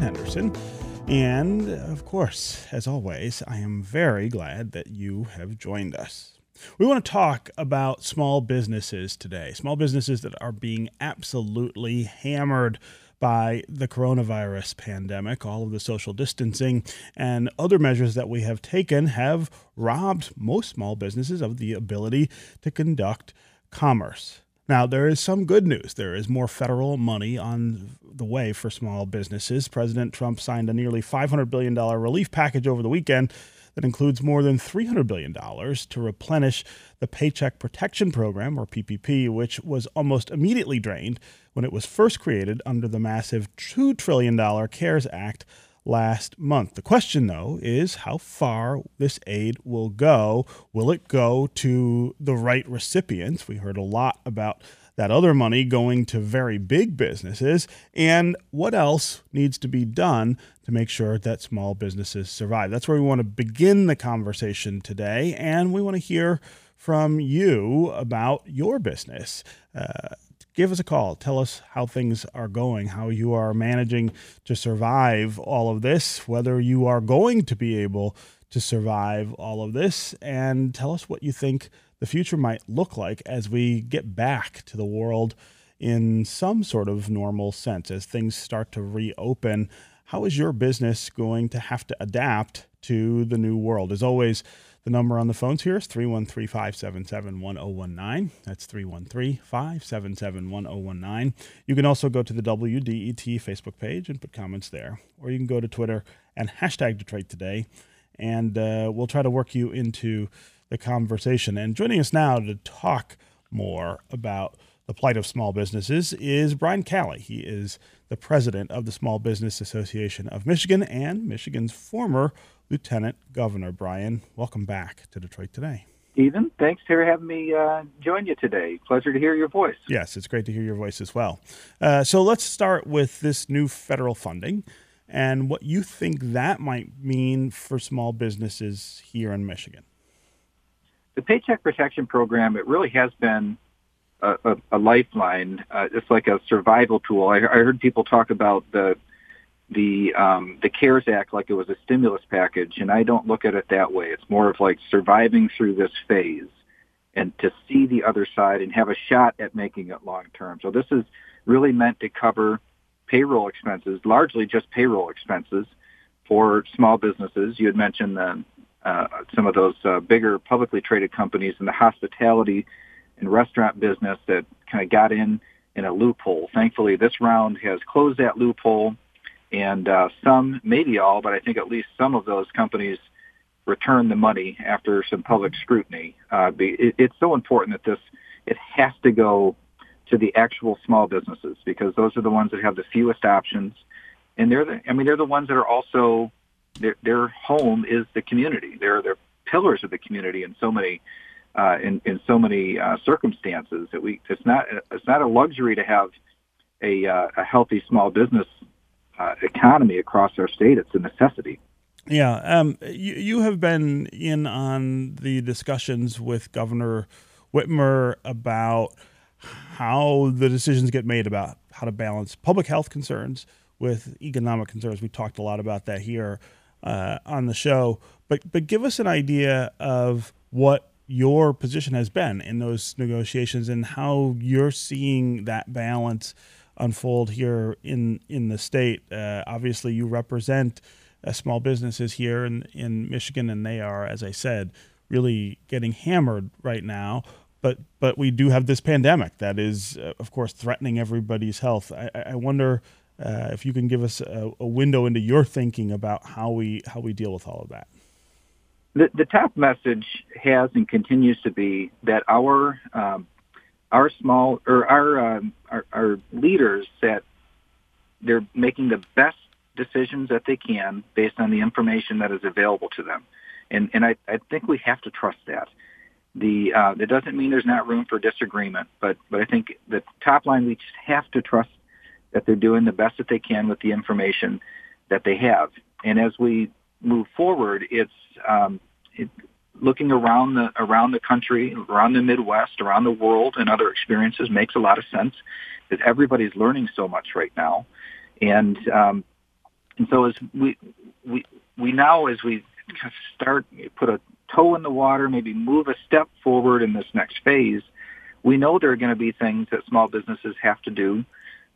Henderson, and of course, as always, I am very glad that you have joined us. We want to talk about small businesses today, small businesses that are being absolutely hammered by the coronavirus pandemic. All of the social distancing and other measures that we have taken have robbed most small businesses of the ability to conduct commerce. Now, there is some good news. There is more federal money on the way for small businesses. President Trump signed a nearly $500 billion relief package over the weekend that includes more than $300 billion to replenish the Paycheck Protection Program, or PPP, which was almost immediately drained when it was first created under the massive $2 trillion CARES Act last month. The question, though, is how far this aid will go. Will it go to the right recipients? We heard a lot about that other money going to very big businesses. And what else needs to be done to make sure that small businesses survive? That's where we want to begin the conversation today. And we want to hear from you about your business. Uh, give us a call. Tell us how things are going, how you are managing to survive all of this, whether you are going to be able to survive all of this, and tell us what you think the future might look like as we get back to the world in some sort of normal sense as things start to reopen. How is your business going to have to adapt to the new world? As always, the number on the phones here is 313 577 1019. That's 313 577 1019. You can also go to the WDET Facebook page and put comments there, or you can go to Twitter and hashtag Detroit Today, and uh, we'll try to work you into the conversation. And joining us now to talk more about the plight of small businesses is Brian Calley. He is the president of the Small Business Association of Michigan and Michigan's former lieutenant governor. Brian, welcome back to Detroit today. Stephen, thanks for having me uh, join you today. Pleasure to hear your voice. Yes, it's great to hear your voice as well. Uh, so let's start with this new federal funding and what you think that might mean for small businesses here in Michigan the Paycheck Protection Program, it really has been a, a, a lifeline. Uh, it's like a survival tool. I, I heard people talk about the the um, the CARES Act like it was a stimulus package, and I don't look at it that way. It's more of like surviving through this phase and to see the other side and have a shot at making it long term. So this is really meant to cover payroll expenses, largely just payroll expenses for small businesses. You had mentioned the uh, some of those uh, bigger publicly traded companies in the hospitality and restaurant business that kind of got in in a loophole. Thankfully, this round has closed that loophole, and uh, some, maybe all, but I think at least some of those companies return the money after some public scrutiny. Uh, it, it's so important that this it has to go to the actual small businesses because those are the ones that have the fewest options, and they're the I mean they're the ones that are also their, their home is the community. They're they're pillars of the community in so many uh, in in so many uh, circumstances that we it's not it's not a luxury to have a uh, a healthy small business uh, economy across our state. It's a necessity. Yeah, um, you you have been in on the discussions with Governor Whitmer about how the decisions get made about how to balance public health concerns with economic concerns. We talked a lot about that here uh, on the show. But but give us an idea of what your position has been in those negotiations and how you're seeing that balance unfold here in in the state. Uh, obviously, you represent uh, small businesses here in in Michigan, and they are, as I said, really getting hammered right now. But but we do have this pandemic that is, uh, of course, threatening everybody's health. I, I wonder uh, if you can give us a, a, window into your thinking about how we how we deal with all of that. The, the top message has and continues to be that our um, our small or our, um, our our leaders that they're making the best decisions that they can based on the information that is available to them, and and I, I think we have to trust that. The uh, that doesn't mean there's not room for disagreement, but but I think the top line we just have to trust that they're doing the best that they can with the information that they have. And as we move forward, it's um, it, looking around the around the country, around the Midwest, around the world, and other experiences makes a lot of sense. That everybody's learning so much right now, and um, and so as we we we now as we start put a toe in the water, maybe move a step forward in this next phase, we know there are going to be things that small businesses have to do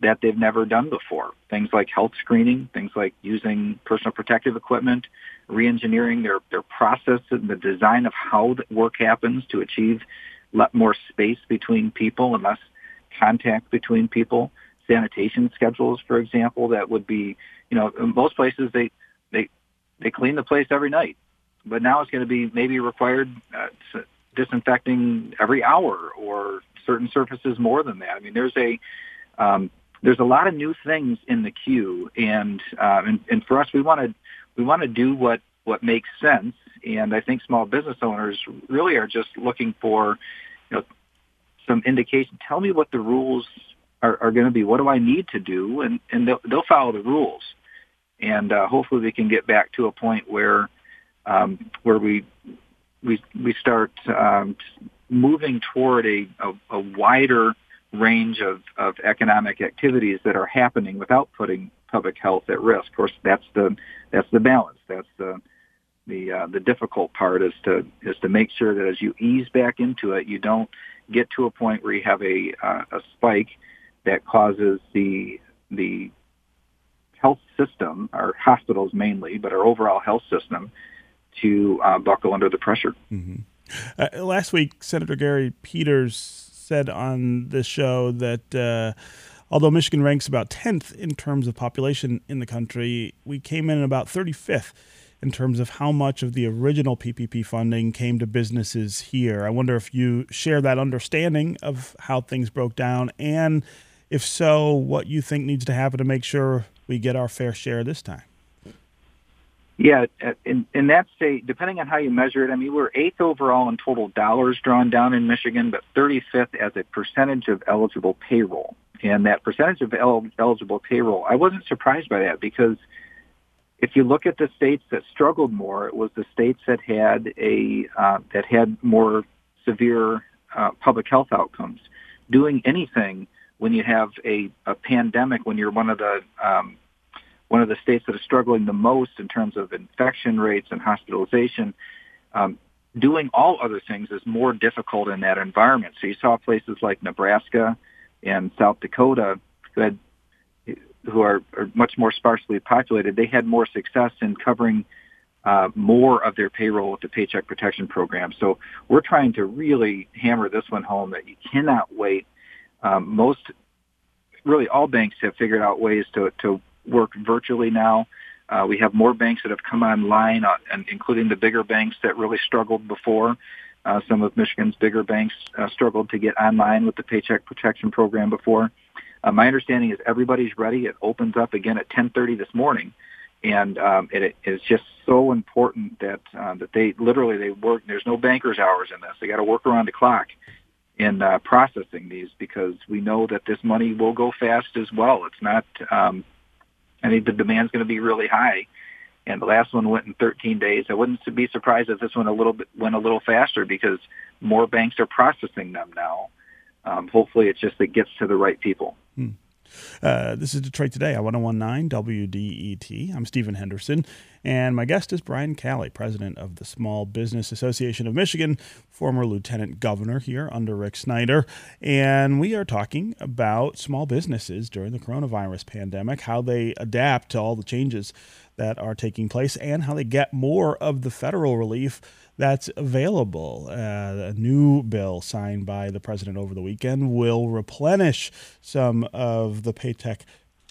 that they've never done before. Things like health screening, things like using personal protective equipment, reengineering their, their process and the design of how work happens to achieve more space between people and less contact between people. Sanitation schedules, for example, that would be, you know, in most places they, they, they clean the place every night, but now it's going to be maybe required uh, disinfecting every hour or certain surfaces more than that. I mean, there's a, um, there's a lot of new things in the queue, and um, and, and for us, we want to we want to do what what makes sense. And I think small business owners really are just looking for, you know, some indication. Tell me what the rules are, are going to be. What do I need to do? And and they'll, they'll follow the rules. And uh, hopefully, we can get back to a point where um, where we we we start um, moving toward a, a, a wider range of, of economic activities that are happening without putting public health at risk. Of course, that's the that's the balance. That's the the uh, the difficult part is to is to make sure that as you ease back into it, you don't get to a point where you have a uh, a spike that causes the the health system, our hospitals mainly, but our overall health system, to uh, buckle under the pressure. Mm-hmm. Uh, last week, Senator Gary Peters said on this show that uh, although Michigan ranks about 10th in terms of population in the country, we came in about 35th in terms of how much of the original PPP funding came to businesses here. I wonder if you share that understanding of how things broke down, and if so, what you think needs to happen to make sure we get our fair share this time. Yeah, in, in that state, depending on how you measure it, I mean, we're eighth overall in total dollars drawn down in Michigan, but 35th as a percentage of eligible payroll. And that percentage of el- eligible payroll, I wasn't surprised by that because if you look at the states that struggled more, it was the states that had a uh, that had more severe uh, public health outcomes. Doing anything when you have a, a pandemic, when you're one of the um, one of the states that is struggling the most in terms of infection rates and hospitalization, um, doing all other things is more difficult in that environment. So you saw places like Nebraska and South Dakota who had who are, are much more sparsely populated. They had more success in covering uh, more of their payroll with the Paycheck Protection Program. So we're trying to really hammer this one home that you cannot wait. Um, most, really, all banks have figured out ways to to work virtually now. Uh, we have more banks that have come online, uh, and including the bigger banks that really struggled before. Uh, some of Michigan's bigger banks uh, struggled to get online with the Paycheck Protection Program before. Uh, my understanding is everybody's ready. It opens up again at 10:30 this morning, and um, it, it is just so important that uh, that they literally they work. There's no banker's hours in this. They got to work around the clock in uh, processing these because we know that this money will go fast as well. It's not um, I think the demand's going to be really high. And the last one went in 13 days. I wouldn't be surprised if this one a little bit went a little faster because more banks are processing them now. Um, hopefully, it's just it gets to the right people. Hmm. Uh, this is Detroit Today on 1019 WDET. I'm Stephen Henderson, and my guest is Brian Calley, president of the Small Business Association of Michigan, former lieutenant governor here under Rick Snyder. And we are talking about small businesses during the coronavirus pandemic, how they adapt to all the changes that are taking place, and how they get more of the federal relief that's available. Uh, a new bill signed by the president over the weekend will replenish some of the Paycheck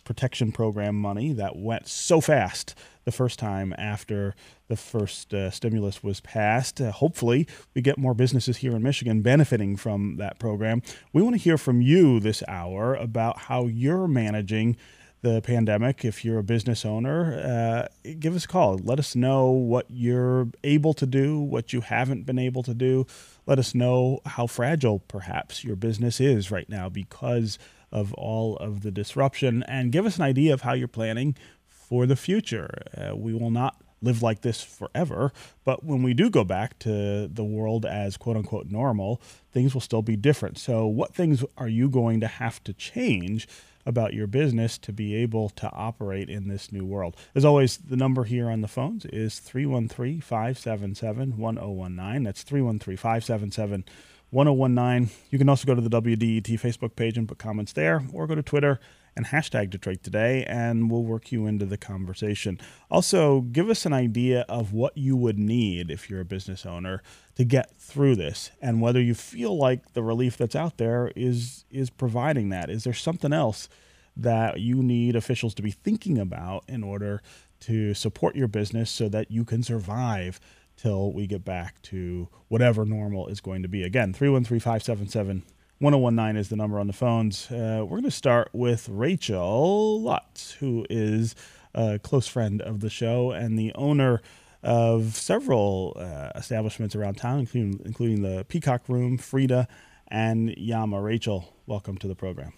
Protection Program money that went so fast the first time after the first uh, stimulus was passed. Uh, hopefully, we get more businesses here in Michigan benefiting from that program. We want to hear from you this hour about how you're managing the pandemic. If you're a business owner, uh, give us a call. Let us know what you're able to do, what you haven't been able to do. Let us know how fragile perhaps your business is right now because of all of the disruption and give us an idea of how you're planning for the future. Uh, we will not live like this forever. But when we do go back to the world as quote unquote normal, things will still be different. So, what things are you going to have to change about your business to be able to operate in this new world? As always, the number here on the phones is 313 577 1019. That's 313 577 1019. You can also go to the WDET Facebook page and put comments there, or go to Twitter and hashtag Detroit Today, and we'll work you into the conversation. Also, give us an idea of what you would need if you're a business owner to get through this, and whether you feel like the relief that's out there is is providing that. Is there something else that you need officials to be thinking about in order to support your business so that you can survive till we get back to whatever normal is going to be? Again, 313 577 1019 is the number on the phones. Uh, we're going to start with Rachel Lutz, who is a close friend of the show and the owner of several uh, establishments around town, including, including the Peacock Room, Frida, and Yama. Rachel, welcome to the program.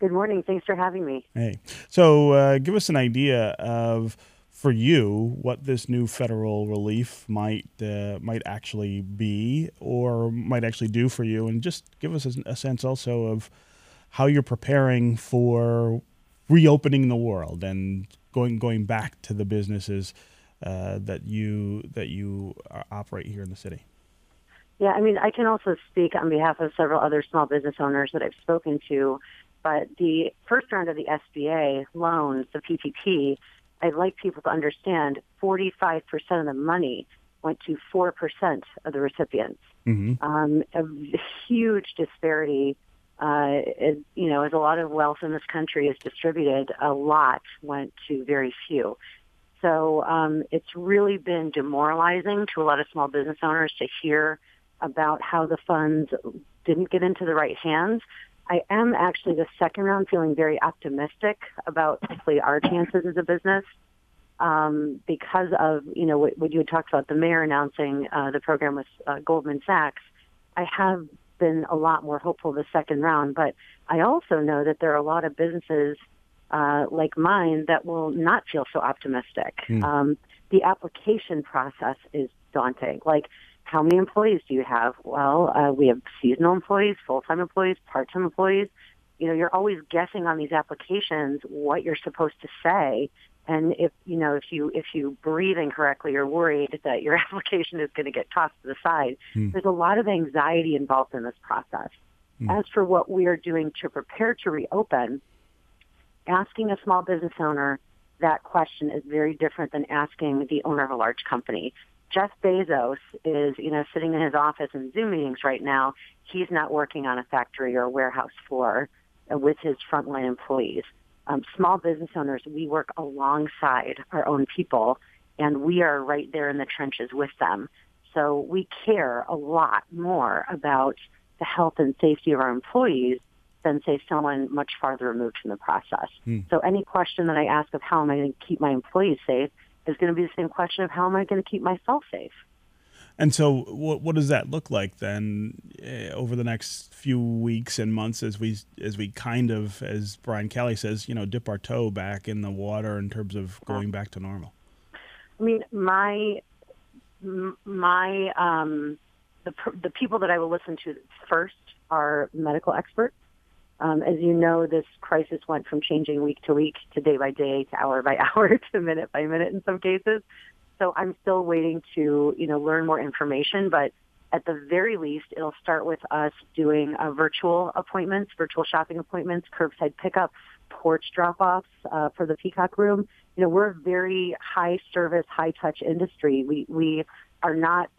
Good morning. Thanks for having me. Hey. So, uh, give us an idea of for you what this new federal relief might uh, might actually be or might actually do for you, and just give us a, a, sense also of how you're preparing for reopening the world and going going back to the businesses uh, that you that you uh, operate here in the city. Yeah, I mean, I can also speak on behalf of several other small business owners that I've spoken to. But the first round of the SBA loans, the PPP, I'd like people to understand 45% of the money went to 4% of the recipients. Mm-hmm. Um, a huge disparity. Uh, is, you know, as a lot of wealth in this country is distributed, a lot went to very few. So um, it's really been demoralizing to a lot of small business owners to hear about how the funds didn't get into the right hands. I am actually the second round feeling very optimistic about hopefully our chances as a business um, because of you know what, what, you had talked about the mayor announcing uh, the program with uh, Goldman Sachs. I have been a lot more hopeful the second round, but I also know that there are a lot of businesses uh, like mine that will not feel so optimistic. Mm. Um, the application process is daunting. Like how many employees do you have? Well, uh, we have seasonal employees, full-time employees, part-time employees. You know, you're always guessing on these applications what you're supposed to say. And if you know if you if you breathe incorrectly, you're worried that your application is going to get tossed to the side. Hmm. There's a lot of anxiety involved in this process. Hmm. As for what we are doing to prepare to reopen, asking a small business owner that question is very different than asking the owner of a large company. Jeff Bezos is, you know, sitting in his office in Zoom meetings right now. He's not working on a factory or a warehouse floor with his frontline employees. Um, small business owners, we work alongside our own people, and we are right there in the trenches with them. So we care a lot more about the health and safety of our employees than say someone much farther removed from the process. Hmm. So any question that I ask of how am I going to keep my employees safe is going to be the same question of how am I going to keep myself safe. And so, what what does that look like then uh, over the next few weeks and months as we as we kind of, as Brian Calley says, you know, dip our toe back in the water in terms of going back to normal? I mean, my my um, the the people that I will listen to first are medical experts. Um, as you know, this crisis went from changing week to week to day by day to hour by hour to minute by minute in some cases. So I'm still waiting to, you know, learn more information, but at the very least, it'll start with us doing uh, virtual appointments, virtual shopping appointments, curbside pickup, porch drop-offs uh, for the Peacock Room. You know, we're a very high service, high touch industry. We we are not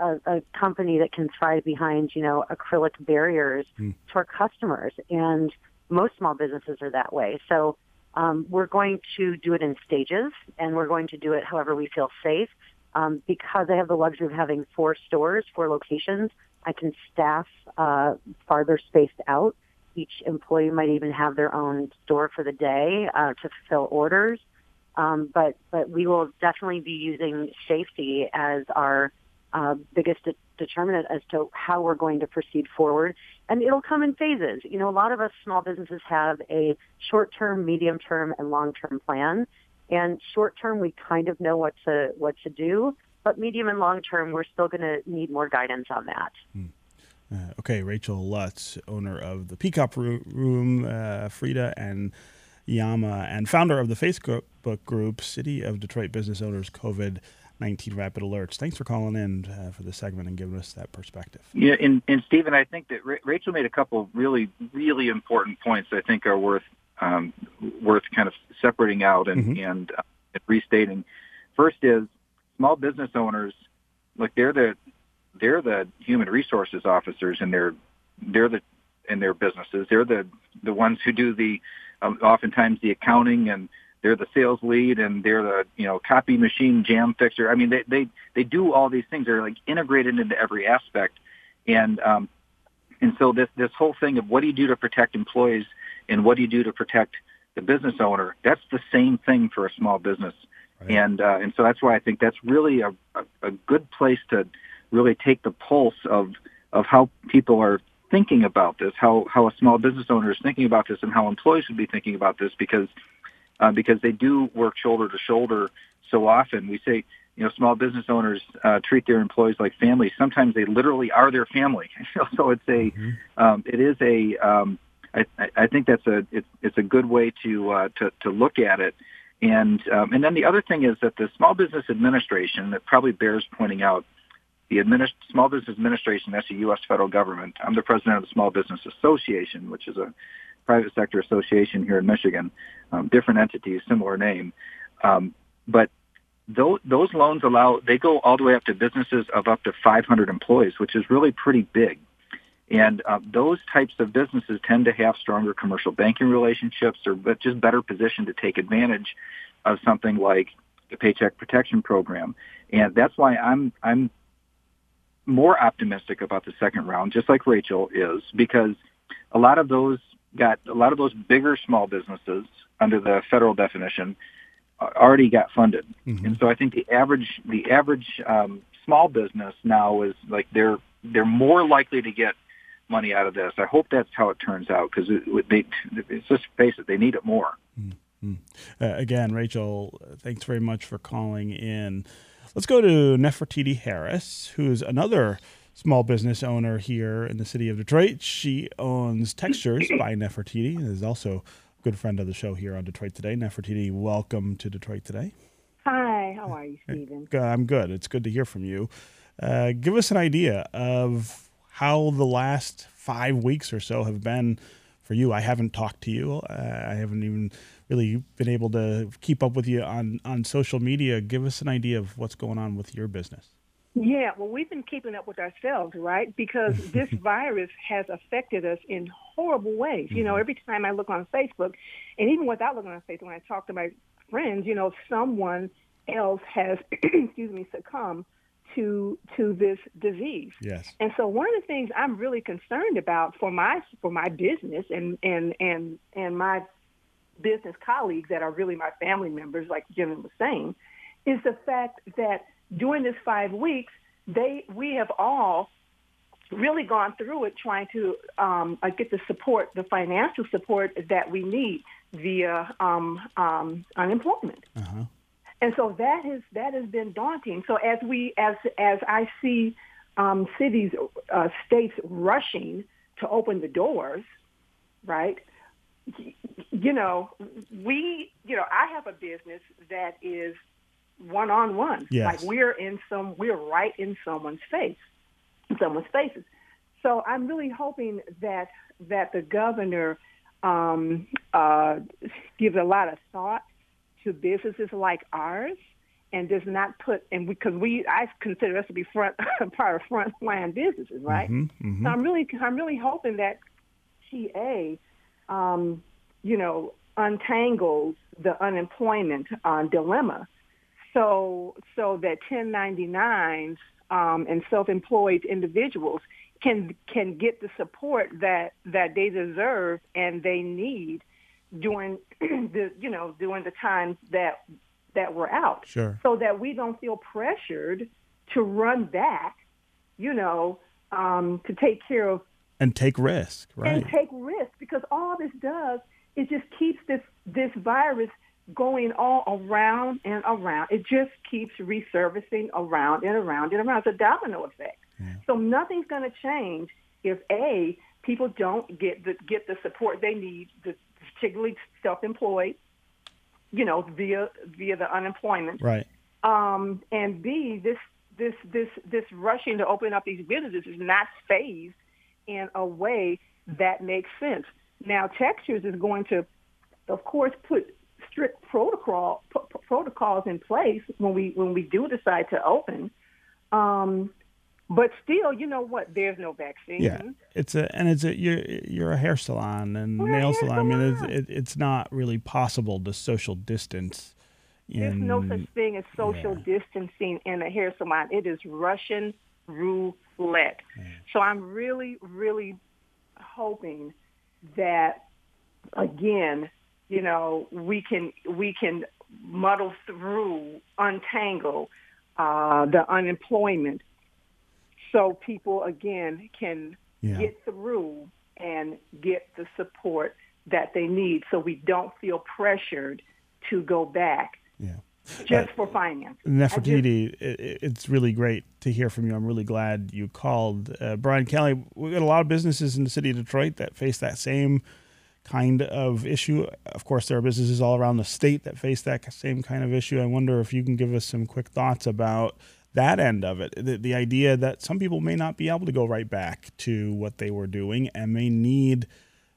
a, a company that can thrive behind, you know, acrylic barriers mm. to our customers. And most small businesses are that way. So um, we're going to do it in stages, and we're going to do it however we feel safe. Um, because I have the luxury of having four stores, four locations, I can staff uh, farther spaced out. Each employee might even have their own store for the day uh, to fulfill orders. Um, but but we will definitely be using safety as our uh, biggest de- determinant as to how we're going to proceed forward. And it'll come in phases. You know, a lot of us small businesses have a short-term, medium-term, and long-term plan. And short term, we kind of know what to what to do, but medium and long term, we're still going to need more guidance on that. Hmm. Uh, okay, Rachel Lutz, owner of the Peacock Room, uh, Frida and Yama, and founder of the Facebook group City of Detroit Business Owners COVID 19 Rapid Alerts. Thanks for calling in uh, for the segment and giving us that perspective. Yeah, and, and Stephen, I think that Rachel made a couple really, really important points I think are worth um, worth kind of separating out and, mm-hmm. and, uh, and restating. First is small business owners, like they're the they're the human resources officers and they're they're the in their businesses. They're the the ones who do the um, oftentimes the accounting and they're the sales lead and they're the you know copy machine jam fixer. I mean they they they do all these things. They're like integrated into every aspect, and um, and so this this whole thing of what do you do to protect employees and what do you do to protect the business owner? That's the same thing for a small business, right. and uh, and so that's why I think that's really a, a a good place to really take the pulse of of how people are thinking about this, how how a small business owner is thinking about this, and how employees should be thinking about this because uh, because they do work shoulder to shoulder so often. We say you know small business owners uh, treat their employees like family. Sometimes they literally are their family. so it's a mm-hmm. um, it is a um, I, I think that's a it's, it's a good way to uh, to to look at it. And um, and then the other thing is that the Small Business Administration that probably bears pointing out the Administ- Small Business Administration, that's the U.S. federal government. I'm the president of the Small Business Association, which is a private sector association here in Michigan. Um, different entities, similar name. Um, but those, those loans allow, they go all the way up to businesses of up to 500 employees, which is really pretty big. And uh, those types of businesses tend to have stronger commercial banking relationships or just better positioned to take advantage of something like the Paycheck Protection Program. And that's why I'm, I'm more optimistic about the second round, just like Rachel is, because a lot of those got a lot of those bigger small businesses under the federal definition uh, already got funded, mm-hmm. and so I think the average the average um, small business now is like they're they're more likely to get money out of this. I hope that's how it turns out because it, they it's just face it, they need it more. Mm-hmm. Uh, again, Rachel, thanks very much for calling in. Let's go to Nefertiti Harris, who's another small business owner here in the city of Detroit. She owns Textures by Nefertiti and is also a good friend of the show here on Detroit Today. Nefertiti, welcome to Detroit Today. Hi, how are you, Stephen? I'm good. It's good to hear from you. Uh, give us an idea of how the last five weeks or so have been for you. I haven't talked to you. Uh, I haven't even really been able to keep up with you on, on social media. Give us an idea of what's going on with your business. Yeah, well, we've been keeping up with ourselves, right? Because this virus has affected us in horrible ways. You know, mm-hmm. every time I look on Facebook, and even without looking on Facebook, when I talk to my friends, you know, someone else has, excuse me, succumbed to to this disease. Yes. And so one of the things I'm really concerned about for my for my business and and and and my business colleagues that are really my family members, like Jim was saying, is the fact that during this five weeks, they we have all really gone through it trying to um, uh, get the support, the financial support that we need via um, um, unemployment. Uh-huh. And so that has that has been daunting. So as we as as I see um, cities, uh, states rushing to open the doors, right? you know, we, you know, I have a business that is one on one. Like we're in some, we're right in someone's face, someone's faces. So I'm really hoping that that the governor um, uh, gives a lot of thought to businesses like ours and does not put and because we, we I consider us to be front part of front line businesses, right? Mm-hmm, mm-hmm. So I'm really I'm really hoping that TA um, you know, untangles the unemployment uh, dilemma, so so that 1099s um, and self-employed individuals can can get the support that that they deserve and they need during the you know during the times that that we're out. Sure. So that we don't feel pressured to run back, you know, um, to take care of and take risk, right? And take risk because all this does it just keeps this this virus going all around and around. It just keeps resurfacing around and around and around. It's a domino effect. Yeah. So nothing's going to change if a people don't get the get the support they need, particularly self-employed, you know, via via the unemployment. Right. Um, and b this this this this rushing to open up these businesses is not phased in a way that makes sense. Now, Textures is going to, of course, put strict protocol p- protocols in place when we when we do decide to open. Um, but still, you know what? There's no vaccine. Yeah, it's a and it's a you're you're a hair salon and We're nail salon. salon. I mean, it's, it, it's not really possible to social distance. In, There's no such thing as social yeah. distancing in a hair salon. It is Russian roulette. Yeah. So I'm really, really hoping that again you know, we can we can muddle through, untangle uh, the unemployment, so people again can yeah. get through and get the support that they need, so we don't feel pressured to go back. Yeah. Just uh, for finance. Nefertiti, it, it's really great to hear from you. I'm really glad you called. Uh, Brian Calley, we've got a lot of businesses in the city of Detroit that face that same kind of issue. Of course, there are businesses all around the state that face that same kind of issue. I wonder if you can give us some quick thoughts about that end of it. The, the idea that some people may not be able to go right back to what they were doing and may need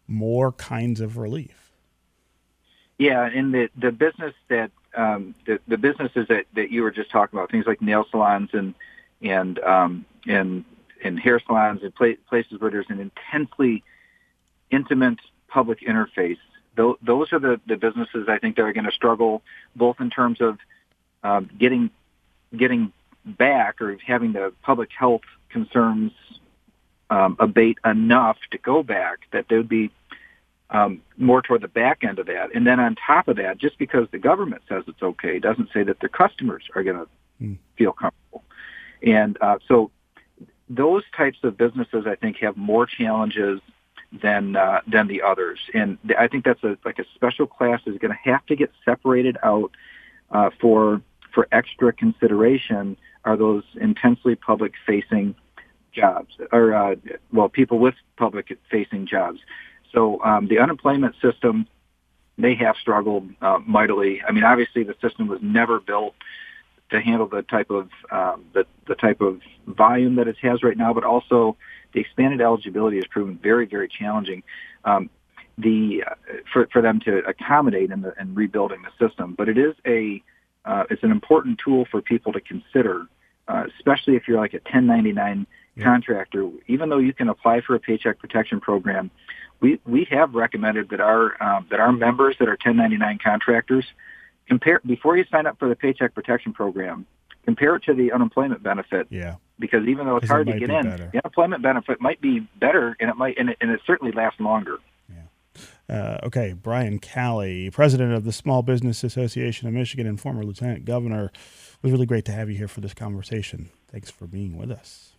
more kinds of relief. Yeah, and the the business that um, the the businesses that, that you were just talking about, things like nail salons and and um, and and hair salons and places where there's an intensely intimate public interface. Those are the, the businesses I think that are going to struggle both in terms of um, getting getting back or having the public health concerns um, abate enough to go back that they would be um, more toward the back end of that. And then on top of that, just because the government says it's okay doesn't say that their customers are going to mm. feel comfortable. And uh, so those types of businesses, I think, have more challenges than uh, than the others. And I think that's a like a special class is going to have to get separated out uh, for for extra consideration. Are those intensely public facing jobs or uh, well people with public facing jobs? So um, the unemployment system they have struggled uh, mightily. I mean, obviously the system was never built to handle the type of um, the the type of volume that it has right now, but also the expanded eligibility has proven very, very challenging. Um, the uh, for for them to accommodate in the in rebuilding the system, but it is a uh, it's an important tool for people to consider, uh, especially if you're like a 1099 yeah. contractor. Even though you can apply for a paycheck protection program, we we have recommended that our um, that our members that are 1099 contractors compare before you sign up for the paycheck protection program compare it to the unemployment benefit. Yeah. Because even though it's hard it to get in, better. the unemployment benefit might be better, and it might and it, and it certainly lasts longer. Yeah. Uh, okay, Brian Calley, president of the Small Business Association of Michigan and former lieutenant governor, it was really great to have you here for this conversation. Thanks for being with us.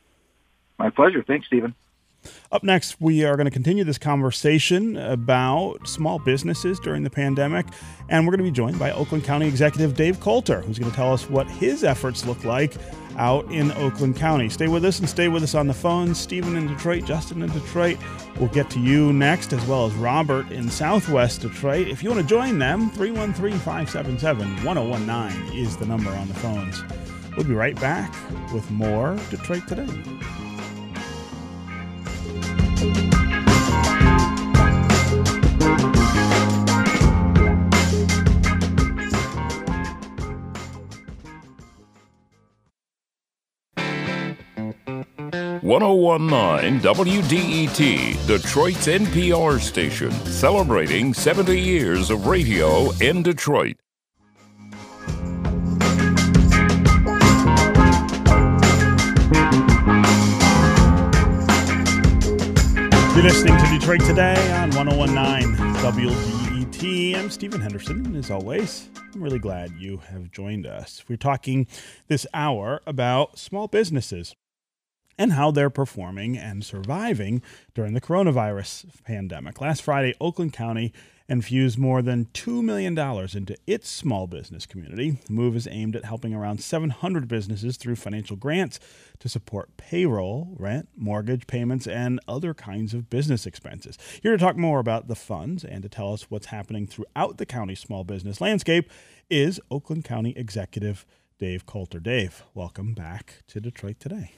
My pleasure. Thanks, Stephen. Up next, we are going to continue this conversation about small businesses during the pandemic, and we're going to be joined by Oakland County Executive Dave Coulter, who's going to tell us what his efforts look like out in Oakland County. Stay with us and stay with us on the phone. Stephen in Detroit, Justin in Detroit. We'll get to you next, as well as Robert in Southwest Detroit. If you want to join them, 313 577 1019 is the number on the phones. We'll be right back with more Detroit Today. 1019 WDET, Detroit's NPR station, celebrating 70 years of radio in Detroit. You're listening to Detroit Today on 1019 WDET. I'm Stephen Henderson, and as always, I'm really glad you have joined us. We're talking this hour about small businesses and how they're performing and surviving during the coronavirus pandemic. Last Friday, Oakland County infused more than $2 million into its small business community. The move is aimed at helping around 700 businesses through financial grants to support payroll, rent, mortgage payments, and other kinds of business expenses. Here to talk more about the funds and to tell us what's happening throughout the county's small business landscape is Oakland County Executive Dave Coulter. Dave, welcome back to Detroit today.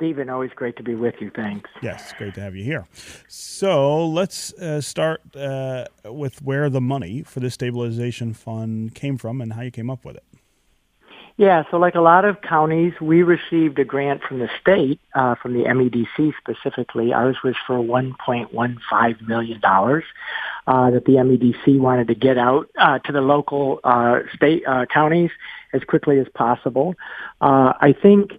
Stephen, always great to be with you. Thanks. Yes, great to have you here. So let's uh, start uh, with where the money for the stabilization fund came from and how you came up with it. Yeah, so like a lot of counties, we received a grant from the state, uh, from the MEDC specifically. Ours was for $1.15 million uh, that the MEDC wanted to get out uh, to the local uh, state uh, counties as quickly as possible. Uh, I think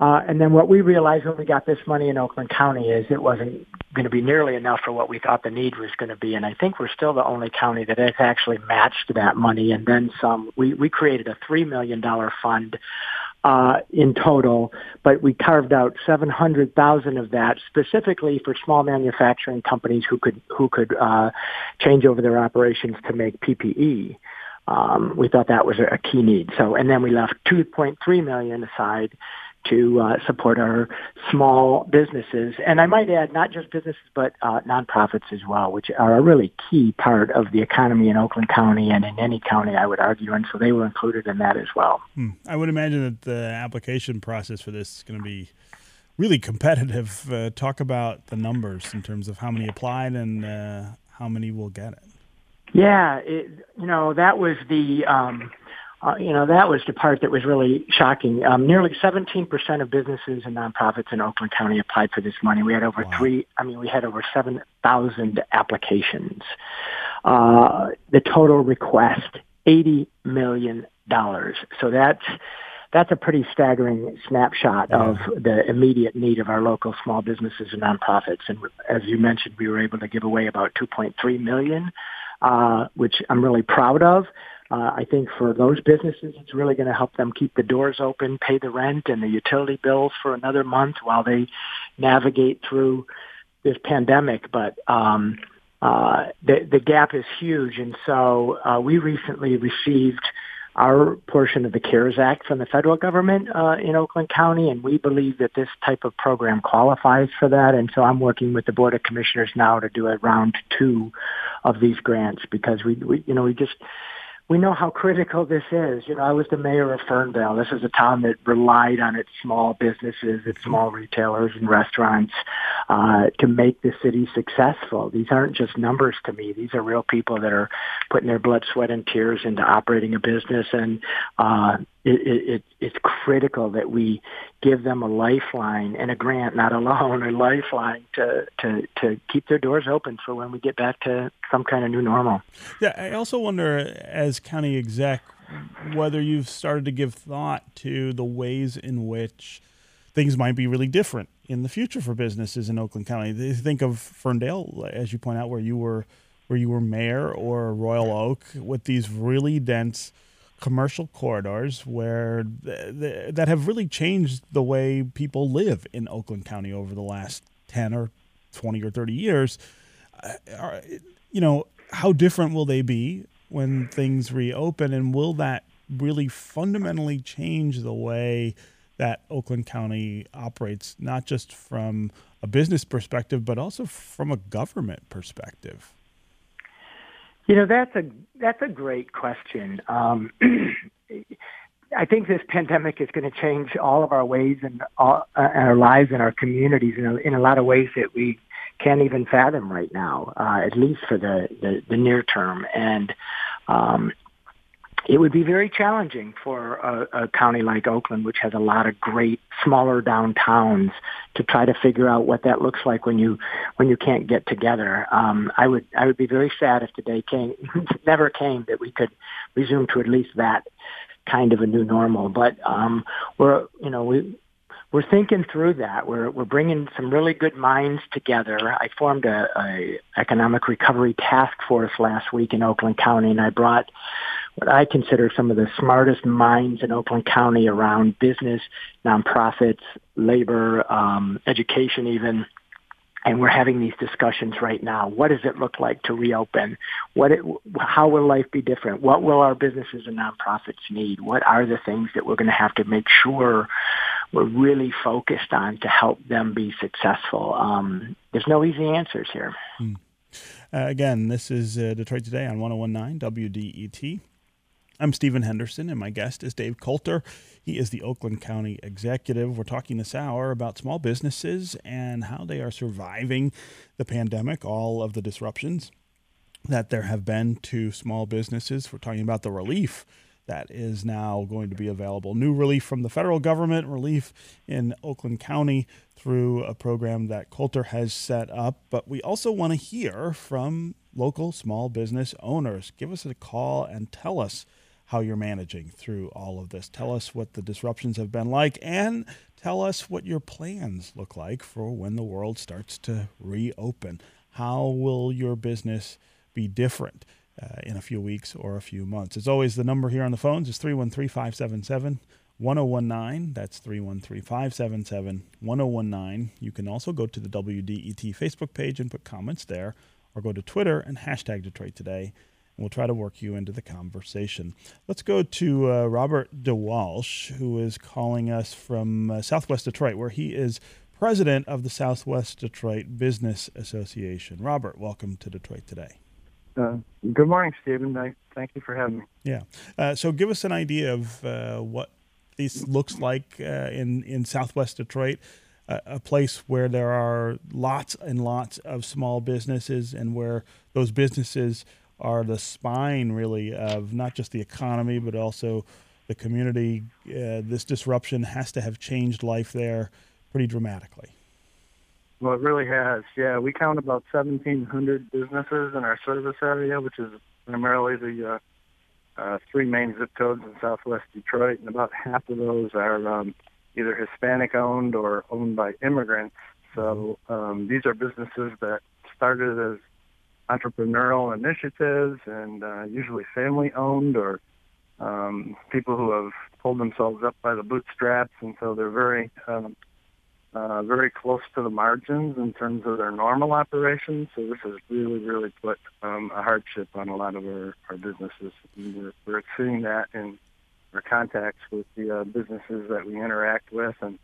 uh, and then what we realized when we got this money in Oakland County is it wasn't going to be nearly enough for what we thought the need was going to be. And I think we're still the only county that has actually matched that money and then some. We, we created a $3 million fund uh, in total, but we carved out 700,000 of that specifically for small manufacturing companies who could, who could uh, change over their operations to make PPE. Um, we thought that was a key need. So, and then we left 2.3 million aside to uh, support our small businesses. And I might add, not just businesses, but uh, nonprofits as well, which are a really key part of the economy in Oakland County and in any county, I would argue. And so they were included in that as well. Hmm. I would imagine that the application process for this is going to be really competitive. Uh, talk about the numbers in terms of how many applied and uh, how many will get it. Yeah, it, you know, that was the. Um, uh, you know, that was the part that was really shocking. Um, nearly 17% of businesses and nonprofits in Oakland County applied for this money. We had over wow. three, I mean, we had over 7,000 applications. Uh, the total request, $80 million. So that's, that's a pretty staggering snapshot yeah. of the immediate need of our local small businesses and nonprofits. And as you mentioned, we were able to give away about 2.3 million, uh, which I'm really proud of. Uh, I think for those businesses, it's really going to help them keep the doors open, pay the rent and the utility bills for another month while they navigate through this pandemic. But um, uh, the, the gap is huge, and so uh, we recently received our portion of the CARES Act from the federal government uh, in Oakland County, and we believe that this type of program qualifies for that. And so I'm working with the Board of Commissioners now to do a round two of these grants because we, we you know, we just we know how critical this is. You know, I was the mayor of Ferndale. This is a town that relied on its small businesses, its mm-hmm. small retailers and restaurants uh, to make the city successful. These aren't just numbers to me. These are real people that are putting their blood, sweat, and tears into operating a business, and uh, it, it, it's critical that we give them a lifeline and a grant, not a loan, a lifeline to, to, to keep their doors open for when we get back to some kind of new normal. Yeah, I also wonder, as county exec, whether you've started to give thought to the ways in which things might be really different in the future for businesses in Oakland County. Think of Ferndale, as you point out, where you were where you were mayor, or Royal Oak, with these really dense commercial corridors where th- th- that have really changed the way people live in Oakland County over the last 10 or 20 or 30 years. Uh, are, you know, how different will they be when things reopen and will that really fundamentally change the way that Oakland County operates not just from a business perspective but also from a government perspective? You know, that's a that's a great question. Um, I think this pandemic is going to change all of our ways and all, uh, our lives and our communities in a, in a lot of ways that we can't even fathom right now, uh, at least for the, the, the near term. And um, it would be very challenging for a, a county like Oakland, which has a lot of great smaller downtowns, to try to figure out what that looks like when you when you can't get together. Um, I would I would be very sad if today came never came that we could resume to at least that kind of a new normal. But um, we're you know we we're thinking through that. We're we're bringing some really good minds together. I formed a, a economic recovery task force last week in Oakland County, and I brought what I consider some of the smartest minds in Oakland County around business, nonprofits, labor, um, education, even and we're having these discussions right now. What does it look like to reopen? What it, how will life be different? What will our businesses and nonprofits need? What are the things that we're going to have to make sure we're really focused on to help them be successful? Um, there's no easy answers here. Hmm. Uh, again, this is uh, Detroit Today on 1019 WDET. I'm Stephen Henderson, and my guest is Dave Coulter. He is the Oakland County Executive. We're talking this hour about small businesses and how they are surviving the pandemic, all of the disruptions that there have been to small businesses. We're talking about the relief that is now going to be available. New relief from the federal government, relief in Oakland County through a program that Coulter has set up. But we also want to hear from local small business owners. Give us a call and tell us how you're managing through all of this. Tell us what the disruptions have been like and tell us what your plans look like for when the world starts to reopen. How will your business be different uh, in a few weeks or a few months? As always, the number here on the phones is 313 577 1019. That's 313 577 1019. You can also go to the WDET Facebook page and put comments there, or go to Twitter and hashtag Detroit Today we'll try to work you into the conversation. Let's go to uh, Robert DeWalsh, who is calling us from uh, Southwest Detroit, where he is president of the Southwest Detroit Business Association. Robert, welcome to Detroit today. Uh, good morning, Stephen. I, thank you for having me. Yeah. Uh, so, give us an idea of uh, what this looks like uh, in in Southwest Detroit a, place where there are lots and lots of small businesses and where those businesses are the spine really of not just the economy but also the community. Uh, this disruption has to have changed life there pretty dramatically. Well, it really has. Yeah, we count about 1,700 businesses in our service area, which is primarily the uh, uh, three main zip codes in Southwest Detroit, and about half of those are um, either Hispanic owned or owned by immigrants. So um, these are businesses that started as entrepreneurial initiatives and uh, usually family owned or um, people who have pulled themselves up by the bootstraps, and so they're very, um, uh, very close to the margins in terms of their normal operations. So this has really, really put um, a hardship on a lot of our, our businesses. And we're, we're seeing that in our contacts with the uh, businesses that we interact with, and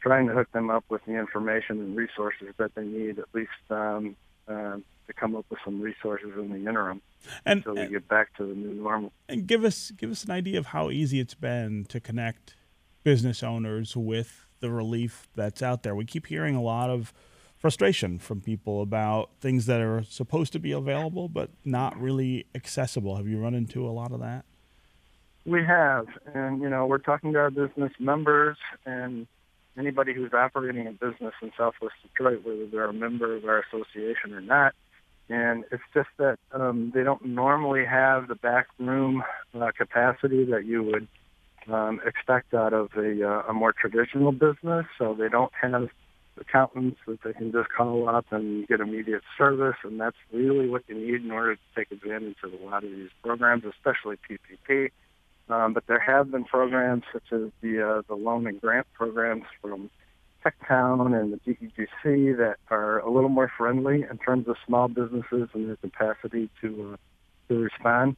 trying to hook them up with the information and resources that they need, at least um, uh, to come up with some resources in the interim and, until we get back to the new normal. And give us give us an idea of how easy it's been to connect business owners with the relief that's out there. We keep hearing a lot of frustration from people about things that are supposed to be available but not really accessible. Have you run into a lot of that? We have, and you know, we're talking to our business members and anybody who's operating a business in Southwest Detroit, whether they're a member of our association or not, and it's just that um, they don't normally have the back room uh, capacity that you would um, expect out of a, uh, a more traditional business. So they don't have accountants that they can just call up and get immediate service, and that's really what you need in order to take advantage of a lot of these programs, especially PPP. Um, but there have been programs such as the uh, the loan and grant programs from TechTown and the DEGC that are a little more friendly in terms of small businesses and their capacity to uh, to respond.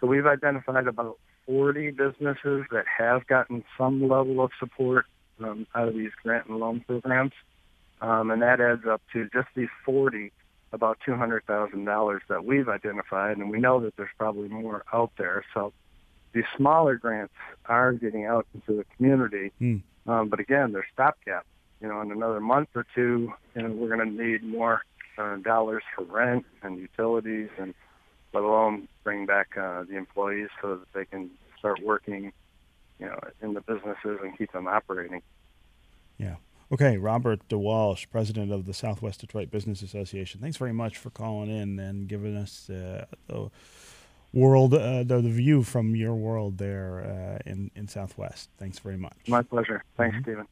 So we've identified about 40 businesses that have gotten some level of support um, out of these grant and loan programs, um, and that adds up to just these 40 about $200,000 that we've identified, and we know that there's probably more out there. So these smaller grants are getting out into the community, mm. um, but again, they're stopgap you know, in another month or two, you know, we're going to need more uh, dollars for rent and utilities, and let alone bring back uh, the employees so that they can start working, you know, in the businesses and keep them operating. Yeah. Okay, Robert DeWalsh, president of the Southwest Detroit Business Association. Thanks very much for calling in and giving us uh, the world, uh, the, the, view from your world there uh, in in Southwest. Thanks very much. My pleasure. Thanks, mm-hmm. Stephen.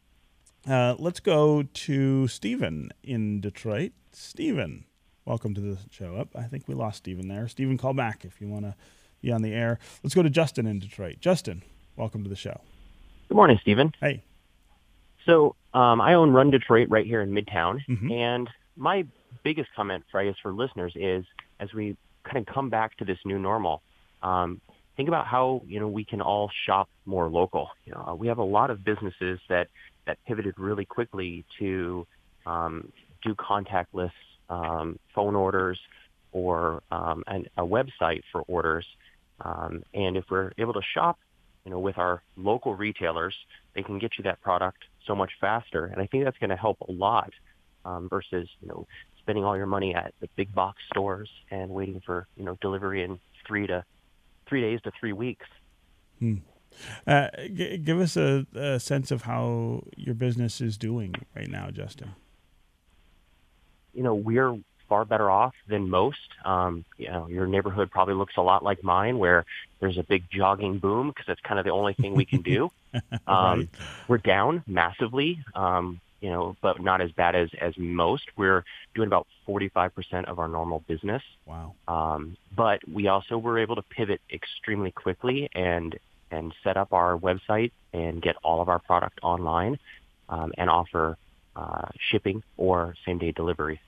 Uh, let's go to Stephen in Detroit. Stephen, welcome to the show. Up, I think we lost Stephen there. Stephen, call back if you want to be on the air. Let's go to Justin in Detroit. Justin, welcome to the show. Good morning, Stephen. Hey. So um, I own Run Detroit right here in Midtown, Mhm. and my biggest comment for I guess for listeners is as we kind of come back to this new normal, um, think about how you know we can all shop more local. You know, we have a lot of businesses that that pivoted really quickly to um, do contactless um, phone orders or um, an, a website for orders. Um, and if we're able to shop, you know, with our local retailers, they can get you that product so much faster. And I think that's going to help a lot um, versus, you know, spending all your money at the big box stores and waiting for, you know, delivery in three to three days to three weeks. Uh, g- give us a, a sense of how your business is doing right now, Justin. you know, we're far better off than most. Um, you know, your neighborhood probably looks a lot like mine, where there's a big jogging boom because that's kind of the only thing we can do. Um, Right. We're down massively, um, you know, but not as bad as as most. We're doing about 45% of our normal business. Wow. Um, but we also were able to pivot extremely quickly and and set up our website and get all of our product online um, and offer uh, shipping or same day delivery.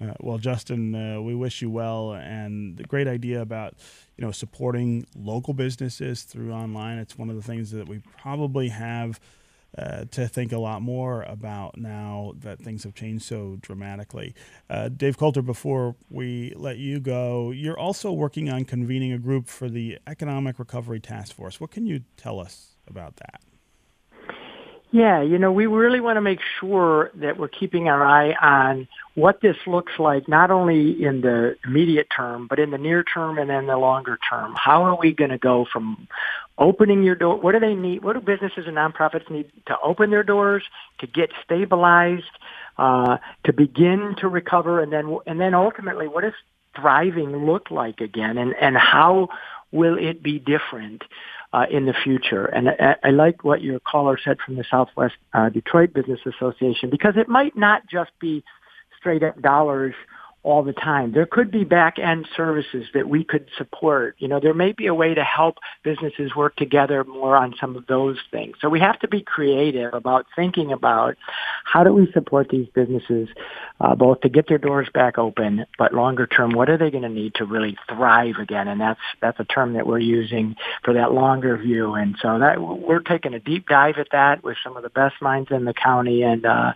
Uh, well, Justin, uh, we wish you well, and the great idea about you know supporting local businesses through online. It's one of the things that we probably have uh, to think a lot more about now that things have changed so dramatically. Uh, Dave Coulter, before we let you go, you're also working on convening a group for the Economic Recovery Task Force. What can you tell us about that? Yeah, you know, we really want to make sure that we're keeping our eye on what this looks like, not only in the immediate term, but in the near term and then the longer term. How are we going to go from opening your door? What do they need? What do businesses and nonprofits need to open their doors, to get stabilized, uh, to begin to recover, and then and then ultimately, what does thriving look like again, and and how will it be different? Uh, in the future. And I, I like what your caller said from the Southwest uh, Detroit Business Association because it might not just be straight up dollars all the time. There could be back end services that we could support. You know, there may be a way to help businesses work together more on some of those things. So we have to be creative about thinking about how do we support these businesses uh, both to get their doors back open, but longer term, what are they going to need to really thrive again? And that's that's a term that we're using for that longer view. And so that we're taking a deep dive at that with some of the best minds in the county, and uh,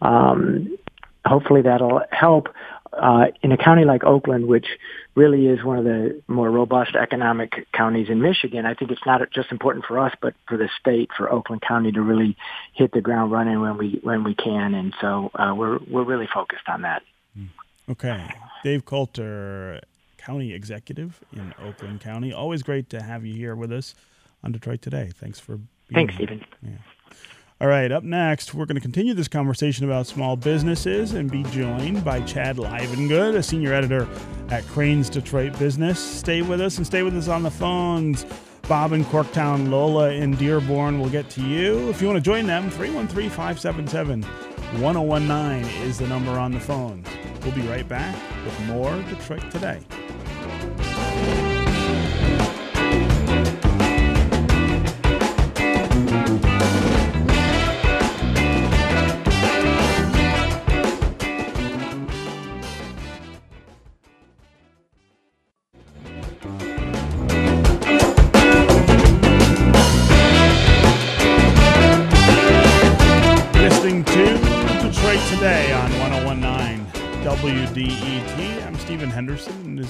um, hopefully that'll help uh, in a county like Oakland, which really is one of the more robust economic counties in Michigan, I think it's not just important for us, but for the state, for Oakland County to really hit the ground running when we when we can, and so uh, we're we're really focused on that. Okay. Dave Coulter, County Executive in Oakland County. Always great to have you here with us on Detroit Today. Thanks for being Thanks, here. Stephen. All right, up next, we're going to continue this conversation about small businesses and be joined by Chad Livengood, a senior editor at Crain's Detroit Business. Stay with us and stay with us on the phones. Bob in Corktown, Lola in Dearborn will get to you. If you want to join them, 313 577 1019 is the number on the phone. We'll be right back with more Detroit Today.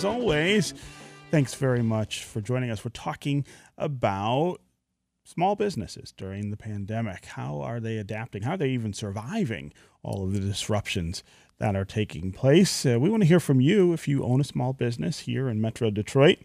As always, thanks very much for joining us. We're talking about small businesses during the pandemic. How are they adapting? How are they even surviving all of the disruptions that are taking place? Uh, we want to hear from you if you own a small business here in Metro Detroit.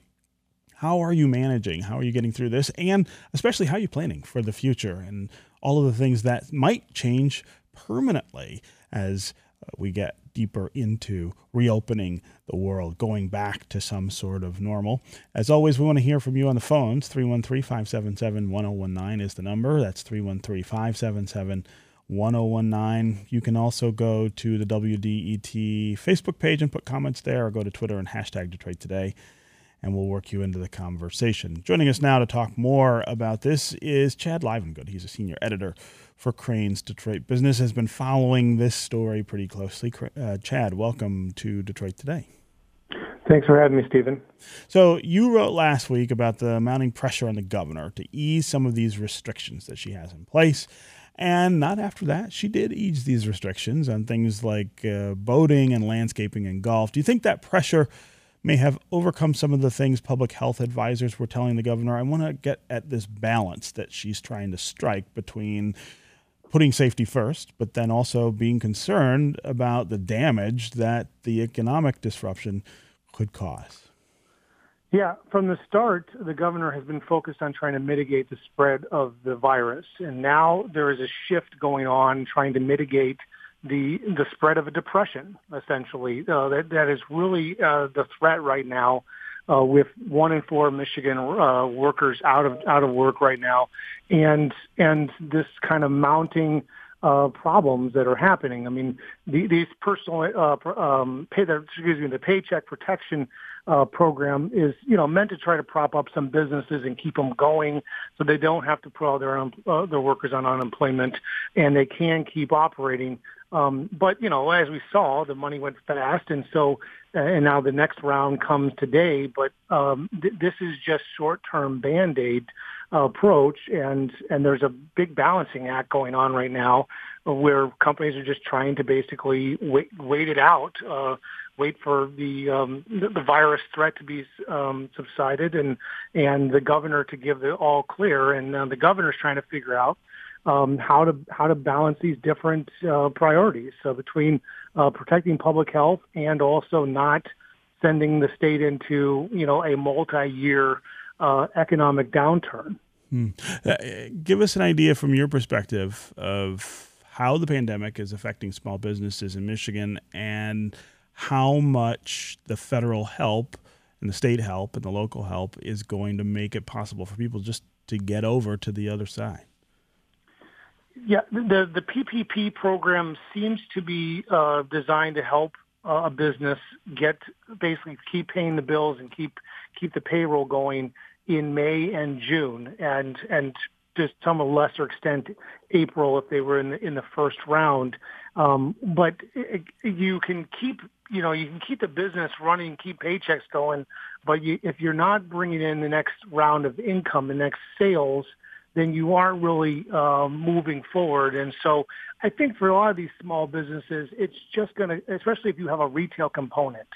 How are you managing? How are you getting through this? And especially, how are you planning for the future and all of the things that might change permanently as we get deeper into reopening the world, going back to some sort of normal. As always, we want to hear from you on the phones. 313 577 1019 is the number. That's 313 577 1019. You can also go to the WDET Facebook page and put comments there, or go to Twitter and hashtag Detroit Today. and we'll work you into the conversation. Joining us now to talk more about this is Chad Livengood. He's a senior editor for Crain's Detroit Business, has been following this story pretty closely. Uh, Chad, welcome to Detroit Today. Thanks for having me, Stephen. So, you wrote last week about the mounting pressure on the governor to ease some of these restrictions that she has in place. And not after that, she did ease these restrictions on things like uh, boating and landscaping and golf. Do you think that pressure may have overcome some of the things public health advisors were telling the governor? I want to get at this balance that she's trying to strike between putting safety first, but then also being concerned about the damage that the economic disruption could cause. Yeah, from the start, the governor has been focused on trying to mitigate the spread of the virus. And now there is a shift going on trying to mitigate the the spread of a depression, essentially. Uh, that that is really uh, the threat right now, uh, with one in four Michigan uh, workers out of out of work right now, and and this kind of mounting uh, problems that are happening. I mean, the, these personal uh, um, pay the excuse me the paycheck protection uh, program is you know meant to try to prop up some businesses and keep them going so they don't have to put all their uh, their workers on unemployment and they can keep operating. Um, but you know, as we saw, the money went fast, and so uh, and now the next round comes today. But um, th- this is just short-term band-aid uh, approach, and and there's a big balancing act going on right now, where companies are just trying to basically wait wait it out, uh, wait for the, um, the the virus threat to be um, subsided, and and the governor to give the all clear, and uh, the governor's trying to figure out um, how to how to balance these different uh, priorities. So between uh, protecting public health and also not sending the state into you know a multi-year uh, economic downturn. Hmm. Uh, give us an idea from your perspective of how the pandemic is affecting small businesses in Michigan and how much the federal help and the state help and the local help is going to make it possible for people just to get over to the other side. Yeah, the the PPP program seems to be uh, designed to help uh, a business get basically keep paying the bills and keep keep the payroll going in May and June, and and to some lesser extent April if they were in the in the first round. Um, but it, you can keep you know you can keep the business running, keep paychecks going, but you, if you're not bringing in the next round of income, the next sales, then you aren't really uh, moving forward. And so I think for a lot of these small businesses, it's just going to, especially if you have a retail component,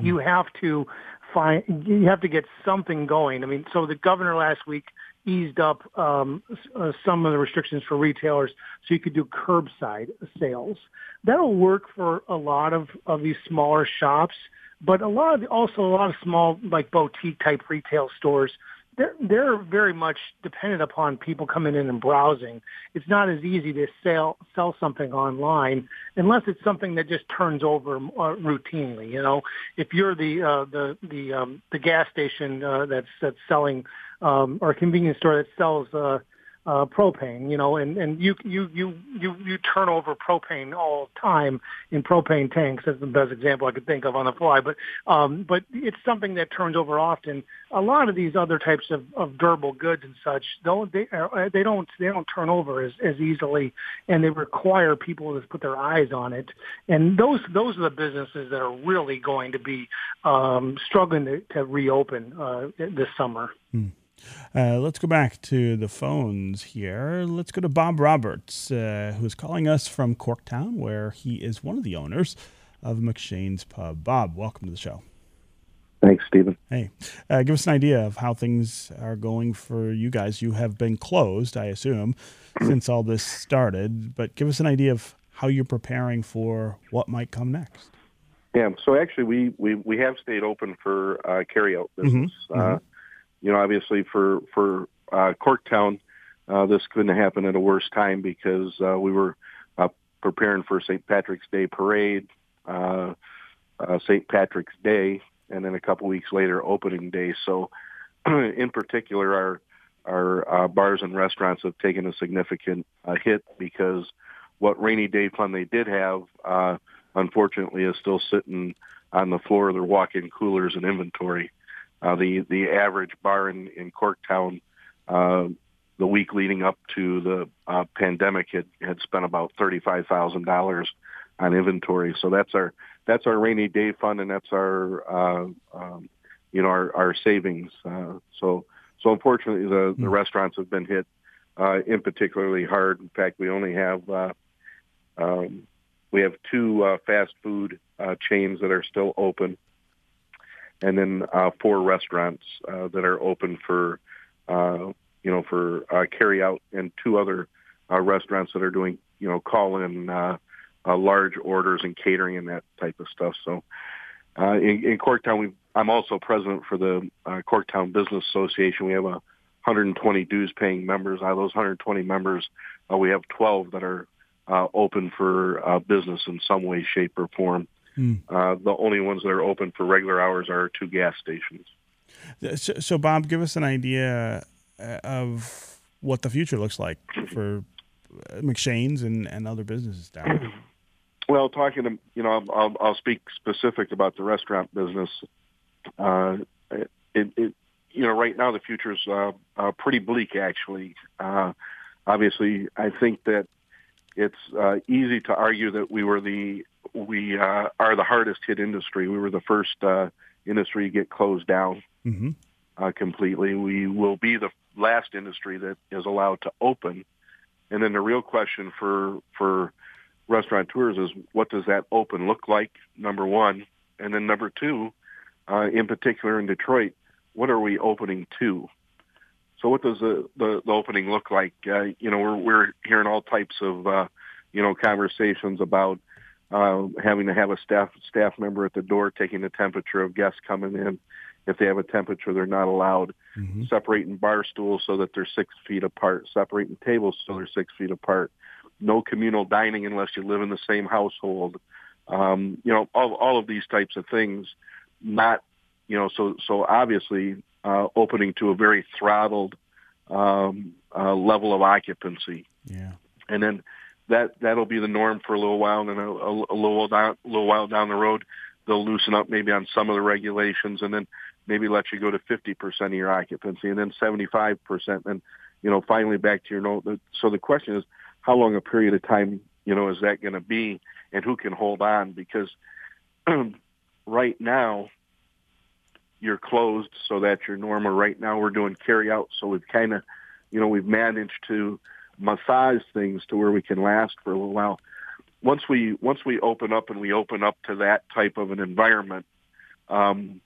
you have to find, you have to get something going. I mean, so the governor last week eased up um, uh, some of the restrictions for retailers so you could do curbside sales. That'll work for a lot of, of these smaller shops, but a lot of, also a lot of small like boutique type retail stores they're they're very much dependent upon people coming in and browsing. It's not as easy to sell sell something online unless it's something that just turns over uh, routinely. You know, if you're the uh, the the um, the gas station uh, that's that's selling um, or a convenience store that sells uh, uh, propane, you know, and, and you, you, you, you, you turn over propane all the time in propane tanks. That's the best example I could think of on the fly. But, um, but it's something that turns over often. A lot of these other types of, of durable goods and such, don't, they, uh, they don't, they don't turn over as, as easily and they require people to put their eyes on it. And those, those are the businesses that are really going to be, um, struggling to, to reopen, uh, this summer. Hmm. Uh, let's go back to the phones here. Let's go to Bob Roberts, uh, who's calling us from Corktown, where he is one of the owners of McShane's Pub. Bob, welcome to the show. Thanks, Stephen. Hey, uh, give us an idea of how things are going for you guys. You have been closed, I assume, since all this started, but give us an idea of how you're preparing for what might come next. Yeah, so actually, we, we, we have stayed open for uh, carryout business. Mm-hmm. Mm-hmm you know, obviously for for uh, Corktown, uh, this couldn't happen at a worse time because uh, we were uh, preparing for St. Patrick's Day parade, uh, uh, St. Patrick's Day, and then a couple weeks later, opening day. So, in particular, our our uh, bars and restaurants have taken a significant uh, hit because what rainy day fund they did have, uh, unfortunately, is still sitting on the floor of their walk-in coolers and inventory. Uh, the the average bar in in Corktown uh, the week leading up to the uh, pandemic had had spent about thirty five thousand dollars on inventory. So that's our that's our rainy day fund, and that's our uh, um, you know our our savings. Uh, so so unfortunately, the the restaurants have been hit uh, in particularly hard. In fact, we only have uh, um, we have two uh, fast food uh, chains that are still open, and then uh, four restaurants uh, that are open for uh, you know for uh, carry out, and two other uh, restaurants that are doing you know call in uh, uh, large orders and catering and that type of stuff. So uh, in, in Corktown, we I'm also president for the uh, Corktown Business Association. We have a 120 dues paying members. Out of those 120 members, uh, we have 12 that are uh, open for uh, business in some way, shape, or form. Mm. Uh, the only ones that are open for regular hours are two gas stations. So, so, Bob, give us an idea uh, of what the future looks like for uh, McShane's and, and other businesses down there. Well, talking to you know, I'll, I'll speak specific about the restaurant business. Uh, it, it, you know, right now the future is uh, uh, pretty bleak. Actually, uh, obviously, I think that it's uh, easy to argue that we were the we uh, are the hardest hit industry. We were the first uh, industry to get closed down mm-hmm. uh, completely. We will be the last industry that is allowed to open. And then the real question for for restaurateurs is what does that open look like? Number one, and then number two, uh, in particular in Detroit, what are we opening to? So what does the, the, the opening look like? Uh, you know, we're, we're hearing all types of, uh, you know, conversations about uh, having to have a staff staff member at the door taking the temperature of guests coming in. If they have a temperature, they're not allowed. Mm-hmm. Separating bar stools so that they're six feet apart. Separating tables so they're six feet apart. No communal dining unless you live in the same household. Um, you know, all, all of these types of things. Not, you know, so so obviously uh, opening to a very throttled um, uh, level of occupancy. Yeah. And then that that'll be the norm for a little while, and then a, a, a little down, a little while down the road, they'll loosen up maybe on some of the regulations, and then maybe let you go to 50% of your occupancy, and then 75%, and you know finally back to your note. So the question is, how long a period of time you know is that going to be, and who can hold on? Because right now you're closed, so that's your normal. Right now we're doing carry out, so we've kind of, you know, we've managed to massage things to where we can last for a little while. Once we once we open up and we open up to that type of an environment, um,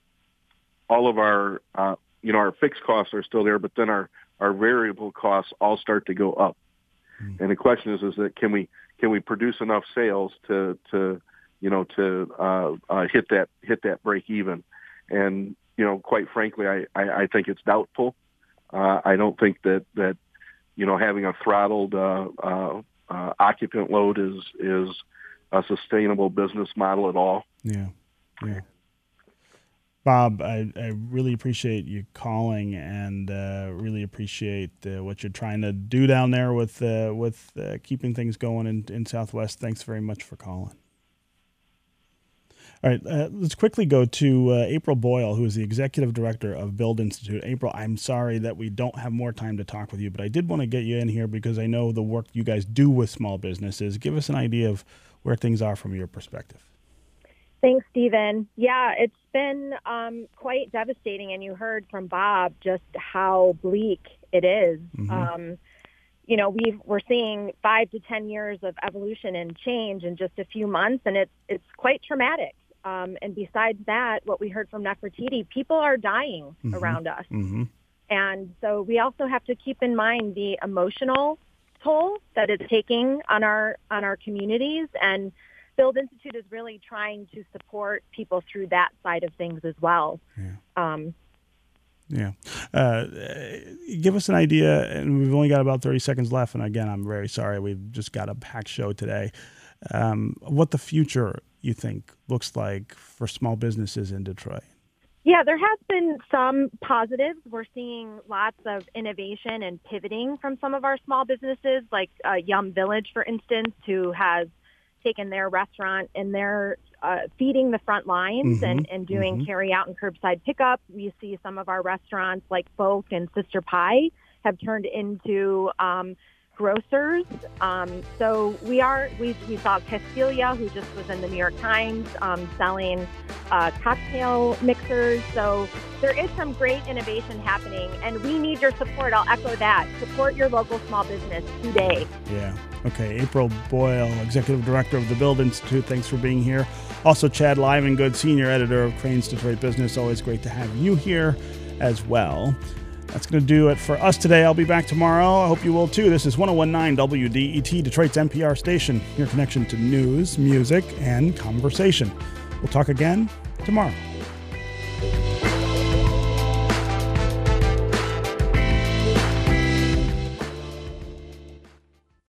all of our uh, you know our fixed costs are still there, but then our our variable costs all start to go up. Mm. And the question is, is that can we can we produce enough sales to to you know to uh, uh, hit that hit that break even? And you know, quite frankly, I I, I think it's doubtful. Uh, I don't think that that you know having a throttled uh, uh, uh, occupant load is is a sustainable business model at all. Yeah, yeah. Bob, I, I really appreciate you calling and uh, really appreciate uh, what you're trying to do down there with uh, with uh, keeping things going in, in Southwest. Thanks very much for calling. All right, uh, let's quickly go to uh, April Boyle, who is the executive director of Build Institute. April, I'm sorry that we don't have more time to talk with you, but I did want to get you in here because I know the work you guys do with small businesses. Give us an idea of where things are from your perspective. Thanks, Stephen. Yeah, it's been um, quite devastating, and you heard from Bob just how bleak it is. Mhm. Um, you know, we we're seeing five to ten years of evolution and change in just a few months, and it's it's quite traumatic. Um, and besides that, what we heard from Nefertiti, people are dying Mhm. around us. Mm-hmm. And so we also have to keep in mind the emotional toll that it's taking on our on our communities and Build Institute is really trying to support people through that side of things as well. Um, Yeah. Uh, give us an idea, and we've only got about 30 seconds left. And again, I'm very sorry. We've just got a packed show today. Um, what the future, you think, looks like for small businesses in Detroit? yeah, there has been some positives. We're seeing lots of innovation and pivoting from some of our small businesses, like uh, Yum Village, for instance, who has taken their restaurant in their uh, feeding the front lines Mhm, and, and doing mhm. carry out and curbside pickup. We see some of our restaurants like Folk and Sister Pie have turned into um, grocers. Um, so we are we, we saw Castalia, who just was in the New York Times, um, selling uh, cocktail mixers. So there is some great innovation happening, and we need your support. I'll echo that. Support your local small business today. Yeah. Okay. April Boyle, Executive Director of the Build Institute. Thanks for being here. Also, Chad Livengood, Senior Editor of Crain's Detroit Business. Always great to have you here as well. That's going to do it for us today. I'll be back tomorrow. I hope you will too. This is 1019 WDET, Detroit's NPR station, your connection to news, music, and conversation. We'll talk again tomorrow.